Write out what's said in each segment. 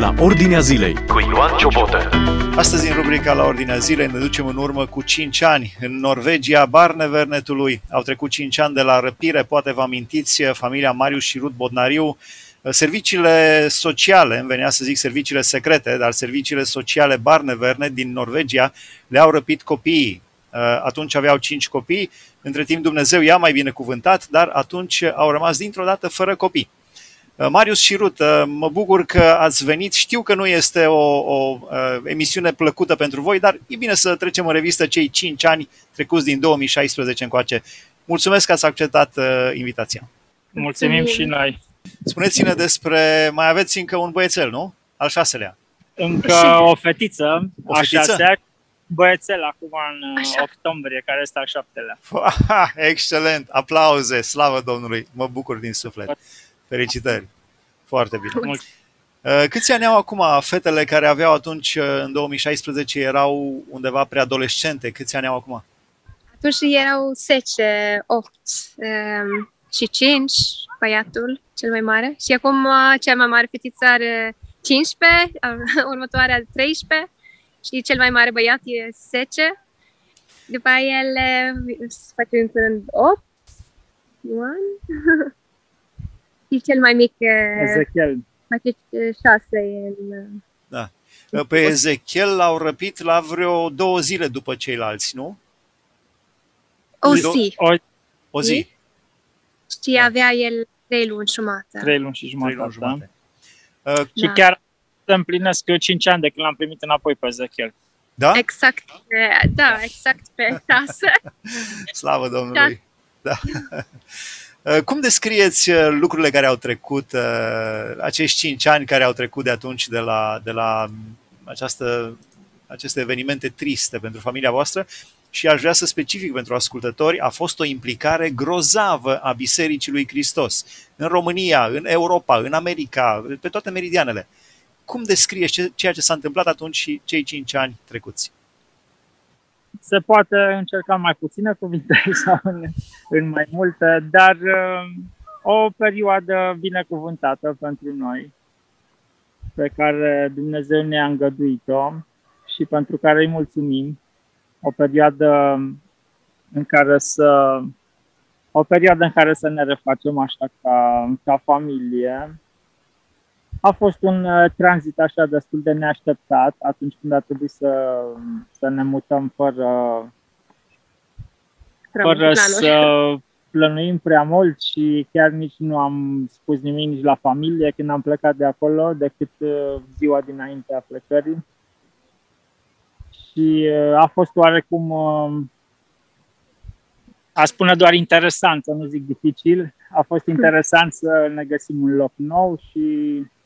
la Ordinea Zilei cu Ioan Ciobotă. Astăzi, în rubrica La Ordinea Zilei, ne ducem în urmă cu 5 ani. În Norvegia, Barnevernetului, au trecut 5 ani de la răpire, poate vă amintiți, familia Marius și Rut Bodnariu, Serviciile sociale, îmi venea să zic serviciile secrete, dar serviciile sociale Barneverne din Norvegia le-au răpit copiii. Atunci aveau cinci copii, între timp Dumnezeu i-a mai binecuvântat, dar atunci au rămas dintr-o dată fără copii. Uh, Marius și Rut, uh, mă bucur că ați venit. Știu că nu este o, o uh, emisiune plăcută pentru voi, dar e bine să trecem în revistă cei 5 ani trecuți din 2016 încoace. Mulțumesc că ați acceptat invitația. Mulțumim și noi. Spuneți-ne despre, mai aveți încă un băiețel, nu? Al șaselea. Încă o fetiță, o fetiță? a șasea, băiețel acum în Așa. octombrie, care este al șaptelea. Excelent! Aplauze! Slavă Domnului! Mă bucur din suflet! Felicitări! Foarte bine! Mulți. Uh, câți ani au acum fetele care aveau atunci, uh, în 2016, erau undeva preadolescente? Câți ani au acum? Atunci erau 10, 8 um, și 5, băiatul cel mai mare. Și acum uh, cea mai mare fetiță are 15, următoarea 13 și cel mai mare băiat e 10. După ele facem până 8, 1 fi cel mai mic. Ezechiel. Face șase în... Da. Pe Ezechiel l-au răpit la vreo două zile după ceilalți, nu? O zi. O, o zi. Și da. avea el trei luni și jumătate Trei luni și jumătate luni jumate. Da. Uh, și da. Uh, da. chiar să împlinesc eu cinci ani de când l-am primit înapoi pe Ezechiel. Da? Exact, da, exact pe casă. Slavă Domnului! Da. da. Cum descrieți uh, lucrurile care au trecut, uh, acești cinci ani care au trecut de atunci de la, de la această, aceste evenimente triste pentru familia voastră și aș vrea să specific pentru ascultători, a fost o implicare grozavă a Bisericii lui Hristos în România, în Europa, în America, pe toate meridianele. Cum descrie ceea ce s-a întâmplat atunci și cei cinci ani trecuți? Se poate încerca mai puține cuvinte sau în, în mai multe, dar uh, o perioadă binecuvântată pentru noi, pe care Dumnezeu ne-a îngăduit-o și pentru care îi mulțumim. O perioadă în care să o perioadă în care să ne refacem așa ca, ca familie, a fost un uh, tranzit așa destul de neașteptat atunci când a trebuit să, să ne mutăm fără, fără să plănuim prea mult și chiar nici nu am spus nimic nici la familie când am plecat de acolo, decât uh, ziua dinainte a plecării. Și uh, a fost oarecum, a spune doar interesant, să nu zic dificil, a fost interesant să ne găsim un loc nou și Uh,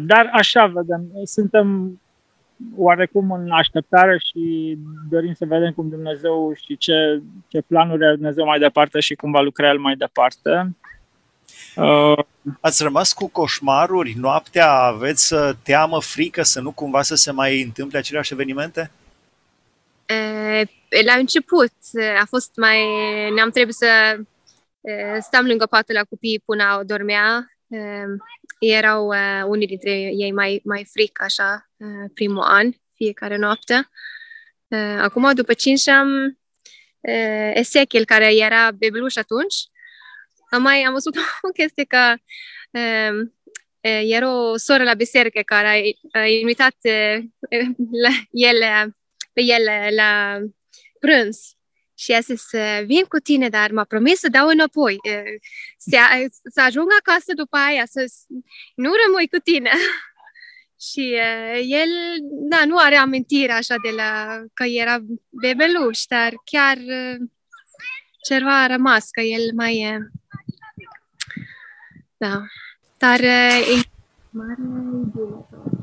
dar așa vedem, suntem oarecum în așteptare și dorim să vedem cum Dumnezeu și ce, ce planuri are Dumnezeu mai departe și cum va lucra El mai departe. Uh, Ați rămas cu coșmaruri? Noaptea aveți teamă, frică să nu cumva să se mai întâmple aceleași evenimente? La început a fost mai... Ne-am trebuit să stăm lângă patul la copii până dormea erau uh, unii dintre ei mai, mai fric, așa, uh, primul an, fiecare noapte. Uh, acum, după cinci am uh, Ezechiel, care era bebeluș atunci, am mai am văzut o chestie că uh, uh, era o soră la biserică care a, a invitat uh, la, ele, pe ele la prânz și a zis, vin cu tine, dar m-a promis să dau înapoi. Să, să ajung acasă după aia, să nu rămâi cu tine. și el, da, nu are amintire așa de la că era bebeluș, dar chiar ceva a rămas, că el mai e... Da. Dar e mare bine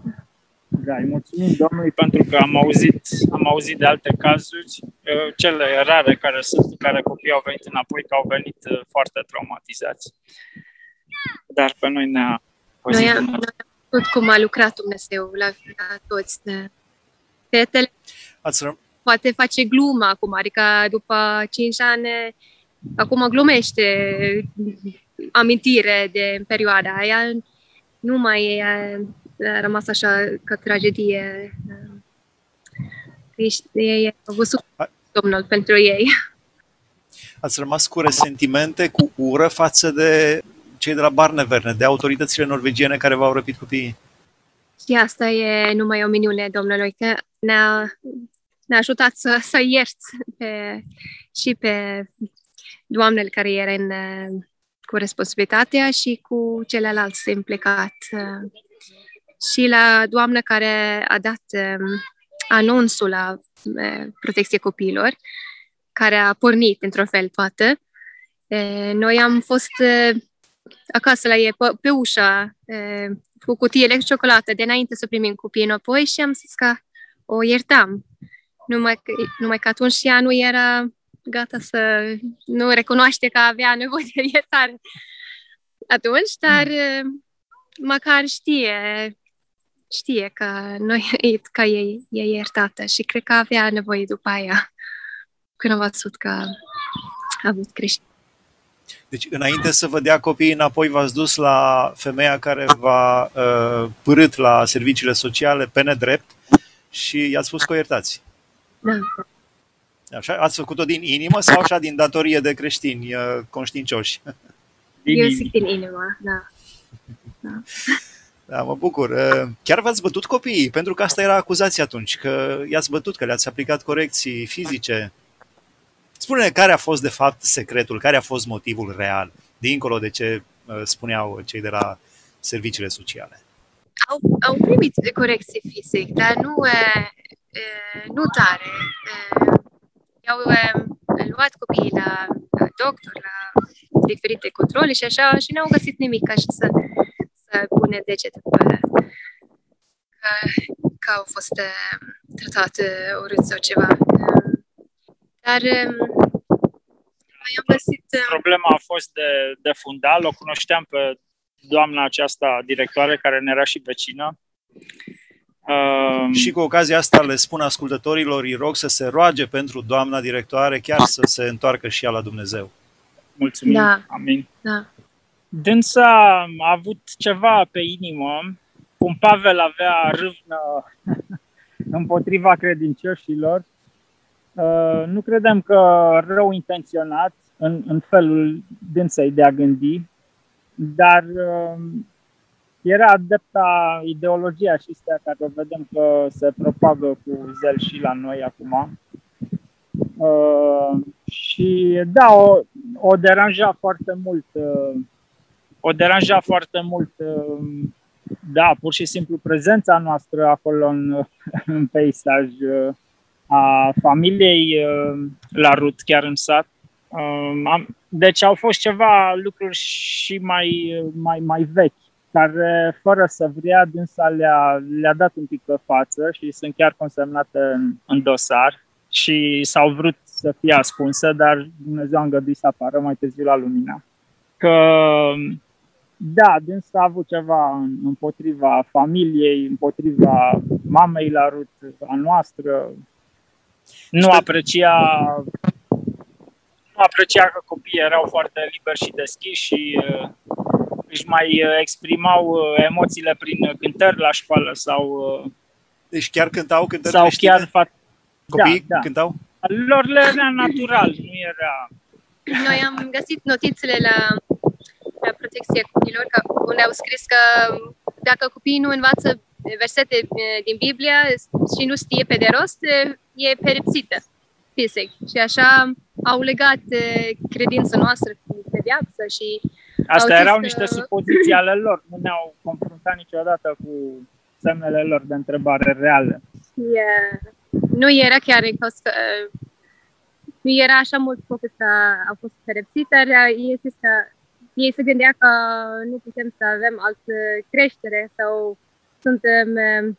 da, îi mulțumim Domnului pentru că am auzit, am auzit de alte cazuri, uh, cele rare care sunt, care copiii au venit înapoi, că au venit uh, foarte traumatizați. Dar pe noi ne-a Noi am, noi am văzut cum a lucrat Dumnezeu la, la toți. De, fetele Ați ră... poate face glumă acum, adică după 5 ani, acum glumește amintire de perioada aia, nu mai e a rămas așa ca tragedie. E, e văzut Domnul pentru ei. Ați rămas cu resentimente, cu ură față de cei de la Barneverne, de autoritățile norvegiene care v-au răpit copiii? Și asta e numai o minune Domnului, că ne-a, ne-a ajutat să, să ierți pe, și pe doamnele care era în, cu responsabilitatea și cu celălalt implicat. Și la doamna care a dat um, anunțul la uh, protecție copiilor, care a pornit într-un fel toată. Noi am fost acasă la ei, pe, pe ușa, cu cutiile de ciocolată, de înainte să primim copiii înapoi și am zis că o iertam. Numai, numai că atunci ea nu era gata să nu recunoaște că avea nevoie de iertare atunci, dar mm. măcar știe știe că noi că e, e iertată și cred că avea nevoie după aia când a văzut că a avut creștin. Deci, înainte să vă dea copiii înapoi, v-ați dus la femeia care v-a uh, părât la serviciile sociale pe nedrept și i-ați spus că o iertați. Da. Așa? Ați făcut-o din inimă sau așa din datorie de creștini uh, conștiincioși? Eu zic din inimă, da. da. Da, mă bucur. Uh, chiar v-ați bătut copiii, pentru că asta era acuzația atunci, că i-ați bătut, că le-ați aplicat corecții fizice. Spune-ne care a fost de fapt secretul, care a fost motivul real, dincolo de ce uh, spuneau cei de la serviciile sociale. Au, au primit corecții fizic, dar nu, e, nu tare. I-au luat copiii la, la doctor, la diferite controle și așa și n-au găsit nimic așa să, să pune degetul pe că, că au fost tratate urât sau ceva. Dar am găsit... Problema a fost de, de fundal, o cunoșteam pe doamna aceasta directoare care ne era și vecină. Uh, și cu ocazia asta le spun ascultătorilor, îi rog să se roage pentru doamna directoare, chiar să se întoarcă și ea la Dumnezeu. Mulțumim. Da. Amin. Da. Dânsa a avut ceva pe inimă, cum Pavel avea râvnă împotriva credincioșilor, Uh, nu credem că rău intenționat în, în felul dânsei de a gândi, dar uh, era adepta ideologia și astea care o vedem că se propagă cu zel și la noi acum. Uh, și da, o, o deranja foarte mult. Uh, o deranja foarte mult, uh, da, pur și simplu prezența noastră acolo în, în peisaj. Uh, a familiei uh, la Rut, chiar în sat. Um, deci au fost ceva lucruri și mai, mai, mai vechi, care fără să vrea dânsa le-a, le-a dat un pic pe față și sunt chiar consemnate în, în dosar și s-au vrut să fie ascunsă, dar Dumnezeu a îngăduit să apară mai târziu la lumina. Că da, dânsa a avut ceva împotriva familiei, împotriva mamei la Rut, a noastră, nu aprecia nu aprecia că copiii erau foarte liberi și deschiși și uh, își mai uh, exprimau uh, emoțiile prin cântări la școală sau uh, deci chiar cântau cântări sau chiar fa- Copiii da, da. cântau? Lor le era natural, nu era... Noi am găsit notițele la, la protecția copiilor, unde au scris că dacă copiii nu învață versete eh, din Biblie și nu știe pe de rost, eh, e pedepsită fizic. Și așa au legat eh, credința noastră cu pedeapsă și Asta erau niște că... supoziții ale lor, nu ne-au confruntat niciodată cu semnele lor de întrebare reale. Yeah. Nu era chiar în că nu era așa mult focus că au fost pedepsit, dar ei, ei se gândea că nu putem să avem altă creștere sau suntem um,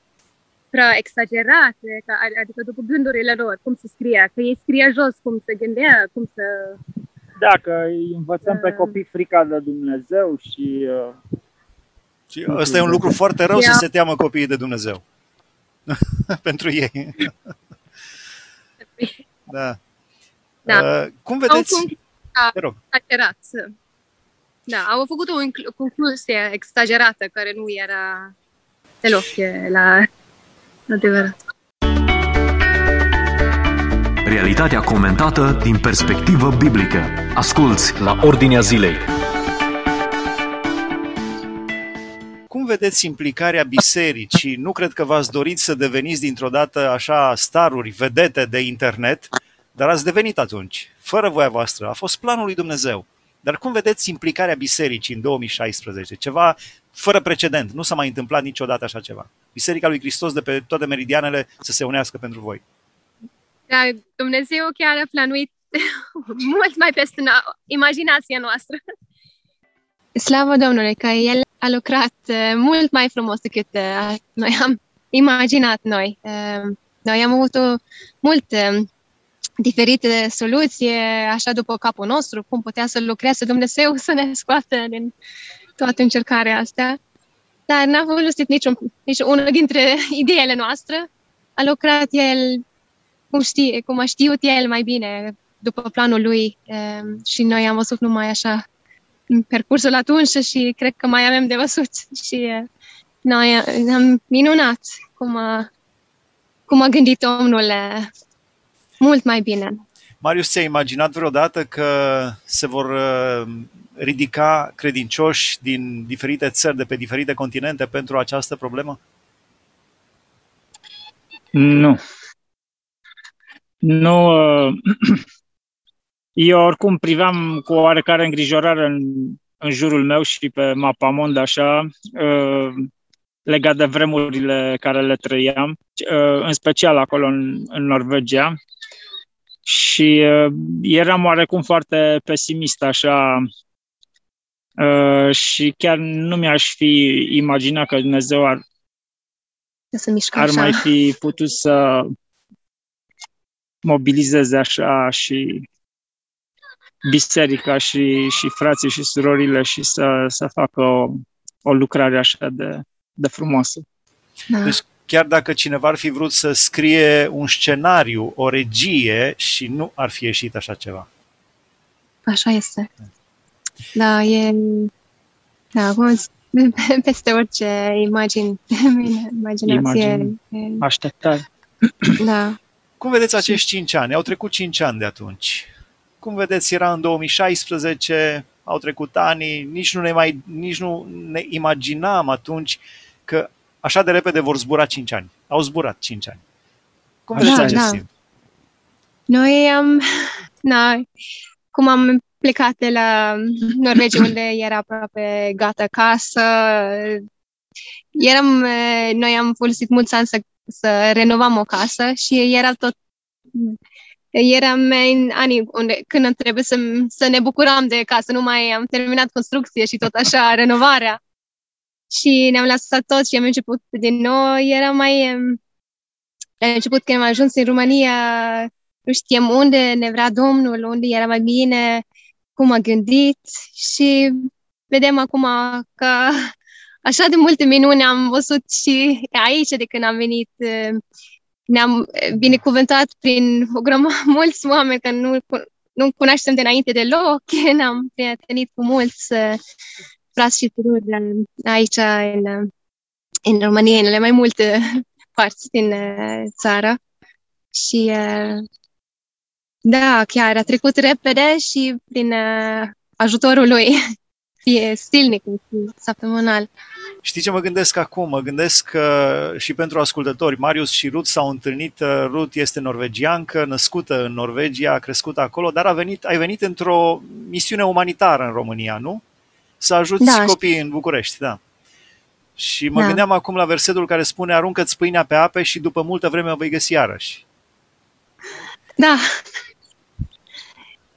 prea exagerate, adică după gândurile lor, cum se scria, că ei scria jos, cum se gândea, cum să... Da, că îi învățăm pe copii frica de Dumnezeu și... Uh, și ăsta e un lucru foarte rău să se teamă copiii de Dumnezeu. Pentru ei. da. da. Uh, cum vedeți? Te rog. Da, au făcut o concluzie exagerată care nu era deloc la adevărat. Realitatea comentată din perspectivă biblică. Asculți la Ordinea Zilei. Cum vedeți implicarea bisericii? Nu cred că v-ați dorit să deveniți dintr-o dată așa staruri, vedete de internet, dar ați devenit atunci, fără voia voastră. A fost planul lui Dumnezeu. Dar cum vedeți implicarea bisericii în 2016? Ceva fără precedent. Nu s-a mai întâmplat niciodată așa ceva. Biserica lui Hristos de pe toate meridianele să se unească pentru voi. Da, Dumnezeu chiar a planuit mult mai peste imaginația noastră. Slavă Domnului că El a lucrat uh, mult mai frumos decât uh, noi am imaginat noi. Uh, noi am avut o mult diferite soluții, așa după capul nostru, cum putea să lucreze Dumnezeu să ne scoată din toată încercarea asta. Dar n-a folosit niciun, nici unul dintre ideile noastre. A lucrat el cum, știe, cum a știut el mai bine după planul lui um, și noi am văzut numai așa în percursul atunci și cred că mai avem de văzut și uh, noi am minunat cum a, cum a gândit omnul uh, mult mai bine. Marius, ți-ai imaginat vreodată că se vor uh, ridica credincioși din diferite țări, de pe diferite continente pentru această problemă? Nu. Nu. Uh, eu oricum priveam cu oarecare îngrijorare în, în jurul meu și pe Mapamond așa, uh, legat de vremurile care le trăiam, în special acolo în, în Norvegia, și uh, eram oarecum foarte pesimist așa uh, și chiar nu mi-aș fi imaginat că Dumnezeu ar, ar mai fi putut să mobilizeze așa și biserica și, și frații și surorile și să, să facă o, o lucrare așa de, de frumoasă. Da. Deci chiar dacă cineva ar fi vrut să scrie un scenariu, o regie și nu ar fi ieșit așa ceva. Așa este. Da, e da, peste orice imagine, imaginație. Imagine. Așteptare. Da. Cum vedeți acești cinci ani? Au trecut cinci ani de atunci. Cum vedeți, era în 2016, au trecut ani, nici nu ne, mai, nici nu ne imaginam atunci că așa de repede vor zbura 5 ani. Au zburat 5 ani. Cum vedeți da, acest da. timp? Noi am, na, cum am plecat de la Norvegia, unde era aproape gata casă, eram, noi am folosit mulți ani să, să renovăm o casă și era tot eram în anii unde, când trebuie să, să ne bucuram de casă, nu mai am terminat construcție și tot așa, renovarea și ne-am lăsat tot și am început din nou. Era mai... La început când am ajuns în România, nu știam unde ne vrea Domnul, unde era mai bine, cum a gândit și vedem acum că așa de multe minuni am văzut și aici de când am venit. Ne-am binecuvântat prin o grămadă mulți oameni că nu, nu cunoaștem de înainte deloc, ne-am prietenit cu mulți frați și surori aici în, în România, în mai multe părți din uh, țară. Și uh, da, chiar a trecut repede și prin uh, ajutorul lui e stilnic săptămânal. Știi ce mă gândesc acum? Mă gândesc că și pentru ascultători, Marius și Ruth s-au întâlnit. Ruth este norvegiancă, născută în Norvegia, a crescut acolo, dar a venit, ai venit într-o misiune umanitară în România, nu? Să ajuți da, copiii în București, da. Și mă da. gândeam acum la versetul care spune aruncă-ți pâinea pe ape și după multă vreme o vei găsi iarăși. Da.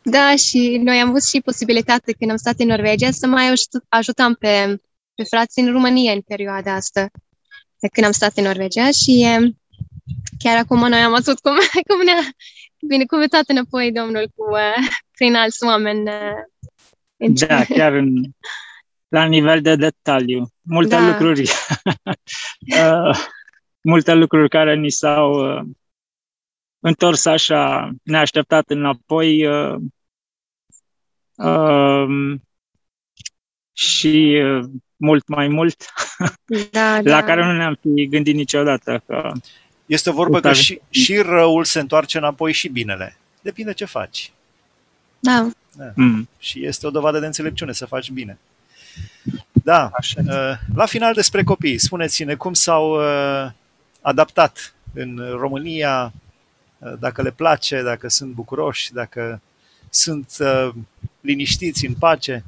Da, și noi am avut și posibilitatea când am stat în Norvegia să mai ajutăm pe, pe frații în România în perioada asta, de când am stat în Norvegia și chiar acum noi am văzut cum, cum ne-a binecuvântat înapoi Domnul cu, uh, prin alți oameni uh, da, chiar în, la nivel de detaliu. Multe da. lucruri. uh, multe lucruri care ni s-au uh, întors așa neașteptat înapoi. Uh, uh, și uh, mult mai mult, Da, la da. care nu ne-am fi gândit niciodată. Că, Este o vorbă că Tare. și, și răul se întoarce înapoi și binele. Depinde ce faci. Da. Mm, Și este o dovadă de înțelepciune să faci bine. Da, așa. uh, la final despre copii, spuneți-ne cum s-au uh, adaptat în România, uh, dacă le place, dacă sunt bucuroși, dacă sunt uh, liniștiți, în pace.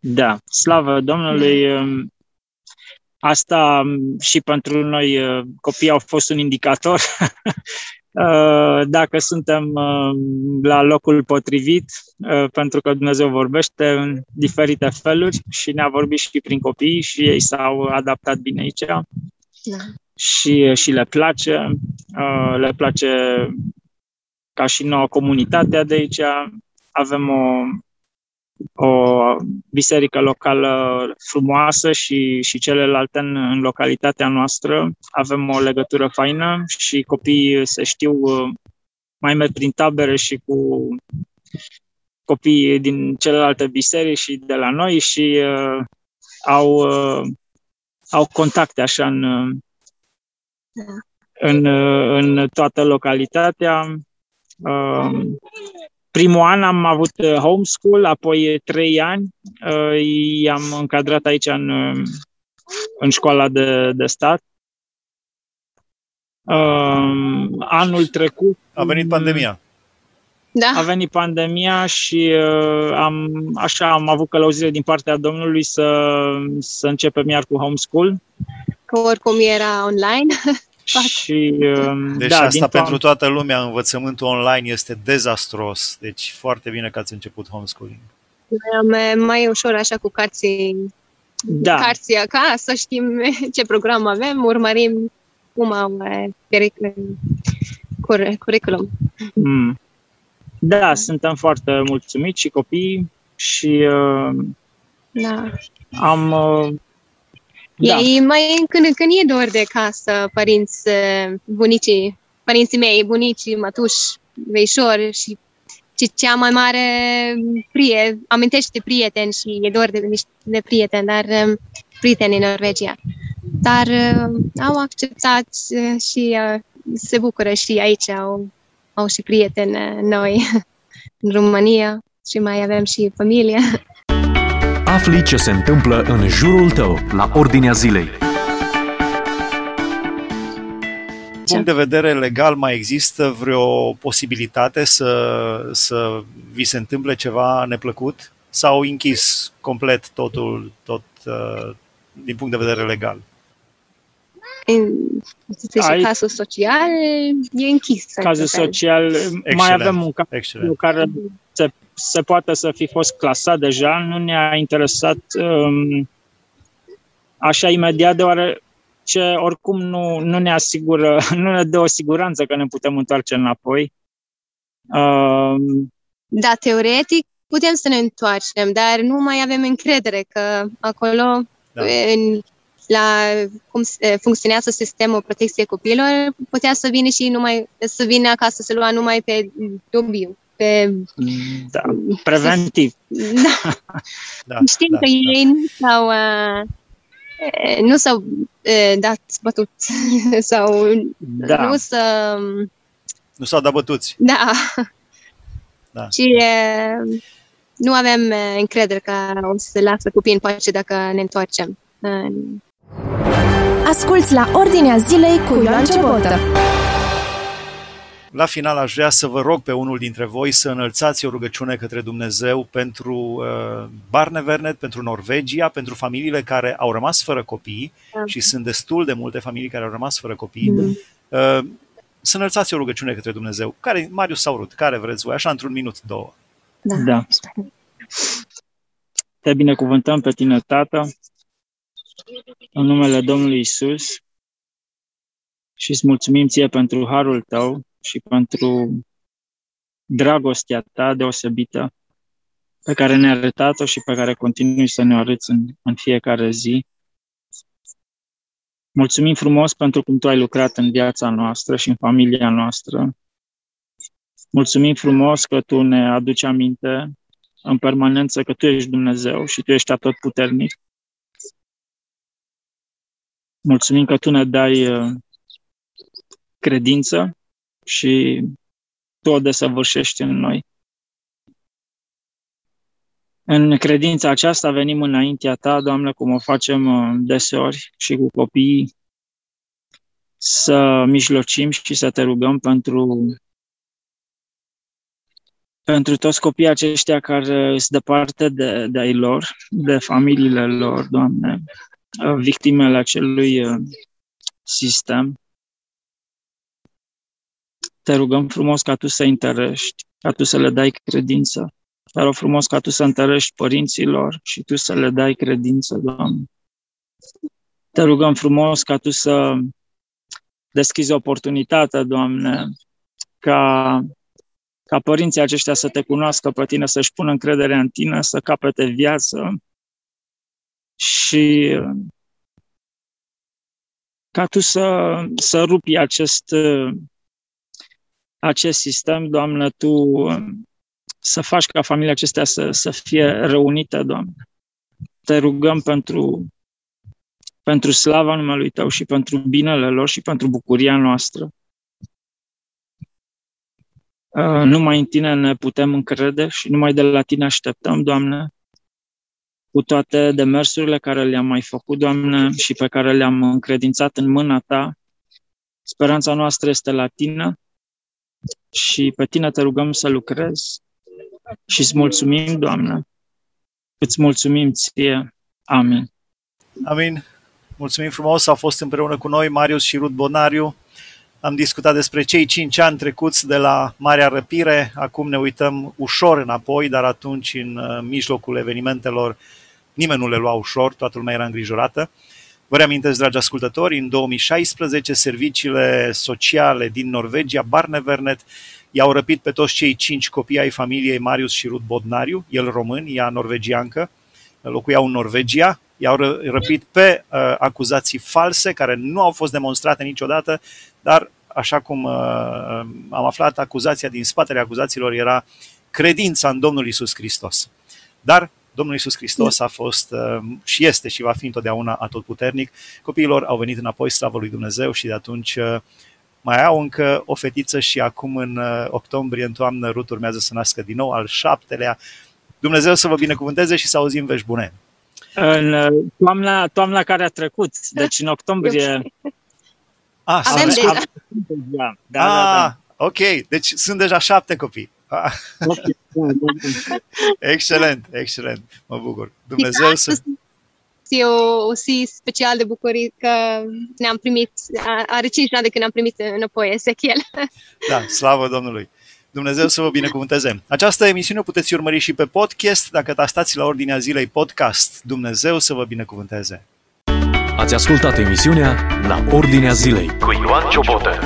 Da, slavă Domnului. um, Asta um, și pentru noi uh, copiii au fost un indicator. Uh, Dacă suntem uh, la locul potrivit, uh, pentru că Dumnezeu vorbește în diferite feluri și ne-a vorbit și prin copii și ei s-au adaptat bine aici Da. și, și le place. Uh, Le place ca și nouă comunitatea de aici. Avem o, o biserică locală frumoasă și, și celelalte în, în localitatea noastră. Avem o legătură faină și copiii se știu, uh, mai merg prin tabere și cu copiii din celelalte biserici și de la noi și uh, au, uh, au contacte așa în, uh, în, uh, în toată localitatea. Uh, primul an am avut uh, homeschool, apoi trei ani uh, i-am încadrat aici în, uh, în școala de, de stat. Uh, anul trecut A venit pandemia. Da. a venit pandemia și uh, am, așa am avut călăuzire din partea Domnului să, să începem iar cu homeschool. Că oricum era online. Și, uh, Deci da, asta din pentru toată lumea, învățământul online este dezastros. Deci foarte bine că ați început homeschooling. Mai, mai ușor așa cu carții, da, carții acasă, știm ce program avem, urmărim cum au eh, peric- cur- curriculum. Mm. Da, suntem foarte mulțumiți și copii și uh, Da. am... Uh, Da. da, Ei mai când, când e dor de casă, părinți, eh, bunicii, părinții mei, bunicii, mătuși, veișori și și cea mai mare prie, amintește prieteni și e dor de niște de prieteni, dar eh, prieteni în Norvegia. Dar eh, au acceptat eh, și eh, se bucură și aici au, au și prieteni eh, noi în România și mai avem și familie. Afli ce se întâmplă în jurul tău, la Ordinea Zilei. punct de vedere legal mai există vreo posibilitate să, să vi se întâmple ceva neplăcut? Sau închis complet totul, tot uh, din punct de vedere legal? În zice, Ai- cazul social e închis. cazul într-un fel. social, mai avem un caz Excelent. care se, se poate să fi fost clasat deja, nu ne-a interesat um, așa imediat, deoarece oricum nu, nu ne asigură, nu ne dă o siguranță că ne putem întoarce înapoi. Um, Da, teoretic putem să ne întoarcem, dar nu mai avem încredere că acolo, Da. în, la cum se- funcționează sistemul protecției copiilor, putea să vină și numai, să vină acasă să lua numai pe dubiu. Pe, da, preventiv. da, Da, știm da, că ei nu s-au, uh, eh, nu s-au uh, dat bătut sau Da. nu să Nu s-au dat bătuți. Da. Da. Și e, nu avem e, încredere că o să lasă copiii în pace dacă ne întoarcem. În- Asculți la Ordinea Zilei cu Ioan Ciobotă. La final aș vrea să vă rog pe unul dintre voi să înălțați o rugăciune către Dumnezeu pentru uh, Barnevernet, pentru Norvegia, pentru familiile care au rămas fără copii Da. și sunt destul de multe familii care au rămas fără copii. Da. Uh, să înălțați o rugăciune către Dumnezeu. Care, Marius sau Rut, care vreți voi, așa într-un minut, două. Da. Te binecuvântăm pe tine, Tată, în numele Domnului Isus și îți mulțumim ție pentru harul tău și pentru dragostea ta deosebită pe care ne-a arătat-o și pe care continui să ne arăți în, în fiecare zi. Mulțumim frumos pentru cum tu ai lucrat în viața noastră și în familia noastră. Mulțumim frumos că tu ne aduci aminte în permanență că Tu ești Dumnezeu și Tu ești atotputernic. Mulțumim că Tu ne dai uh, credință și Tu o desăvârșești în noi. În credința aceasta venim înaintea Ta, Doamne, cum o facem uh, deseori și cu copiii, să mijlocim și să Te rugăm pentru pentru toți copiii aceștia care sunt departe de, de ai lor, de familiile lor, Doamne, uh, victimele acelui uh, sistem. Te rugăm frumos ca Tu să întărești, ca Tu să le dai credință. Te rog frumos ca Tu să întărești părinților și Tu să le dai credință, Doamne. Te rugăm frumos ca Tu să deschizi oportunitatea, Doamne, ca ca părinții aceștia să te cunoască pe tine, să-și pună încredere în tine, să capete viață și ca tu să, să rupi acest, acest sistem, Doamne, Tu să faci ca familia acestea să, să fie reunite, Doamne. Te rugăm pentru, pentru slava numelui Tău și pentru binele lor și pentru bucuria noastră. Uh, numai în Tine ne putem încrede și numai de la Tine așteptăm, Doamne, cu toate demersurile care le-am mai făcut, Doamne, și pe care le-am încredințat în mâna Ta. Speranța noastră este la Tine și pe Tine te rugăm să lucrezi și îți mulțumim, Doamne. Îți mulțumim Ție. Amin. Amin. Mulțumim frumos, au fost împreună cu noi Marius și Rud Bonariu. Am discutat despre cei cinci ani trecuți de la Marea Răpire, acum ne uităm ușor înapoi, dar atunci în uh, mijlocul evenimentelor nimeni nu le lua ușor, toată lumea era îngrijorată. Vă reamintesc, dragi ascultători, în 2016 serviciile sociale din Norvegia, Barnevernet, i-au răpit pe toți cei cinci copii ai familiei Marius și Ruth Bodnariu, el român, ea norvegiancă, locuiau în Norvegia, i-au răpit pe uh, acuzații false care nu au fost demonstrate niciodată, dar așa cum uh, am aflat, acuzația din spatele acuzațiilor era credința în Domnul Isus Hristos. Dar Domnul Isus Hristos a fost uh, și este și va fi întotdeauna atotputernic. Copiilor au venit înapoi slavă lui Dumnezeu și de atunci uh, mai au încă o fetiță și acum în uh, octombrie, în toamnă, Rut urmează să nască din nou al șaptelea. Dumnezeu să vă binecuvântne și să auzim vești bune. În uh, toamna, toamna care a trecut, deci în octombrie. Ah, Avem sunt- deja. Da, da, ah, da, da. ok, deci sunt deja șapte copii. Ah, Ok, da, da, da. excelent, excelent, mă bucur. Dumnezeu să... E o, o zi special de bucurie că ne-am primit, a- are 5 ani de când am primit înapoi Ezechiel. Da, slavă Domnului. Dumnezeu să vă binecuvânteze. Această emisiune o puteți urmări și pe podcast dacă tastați la ordinea zilei podcast. Dumnezeu să vă binecuvânteze. Ați ascultat emisiunea La Ordinea Zilei cu Ioan Ciobotă.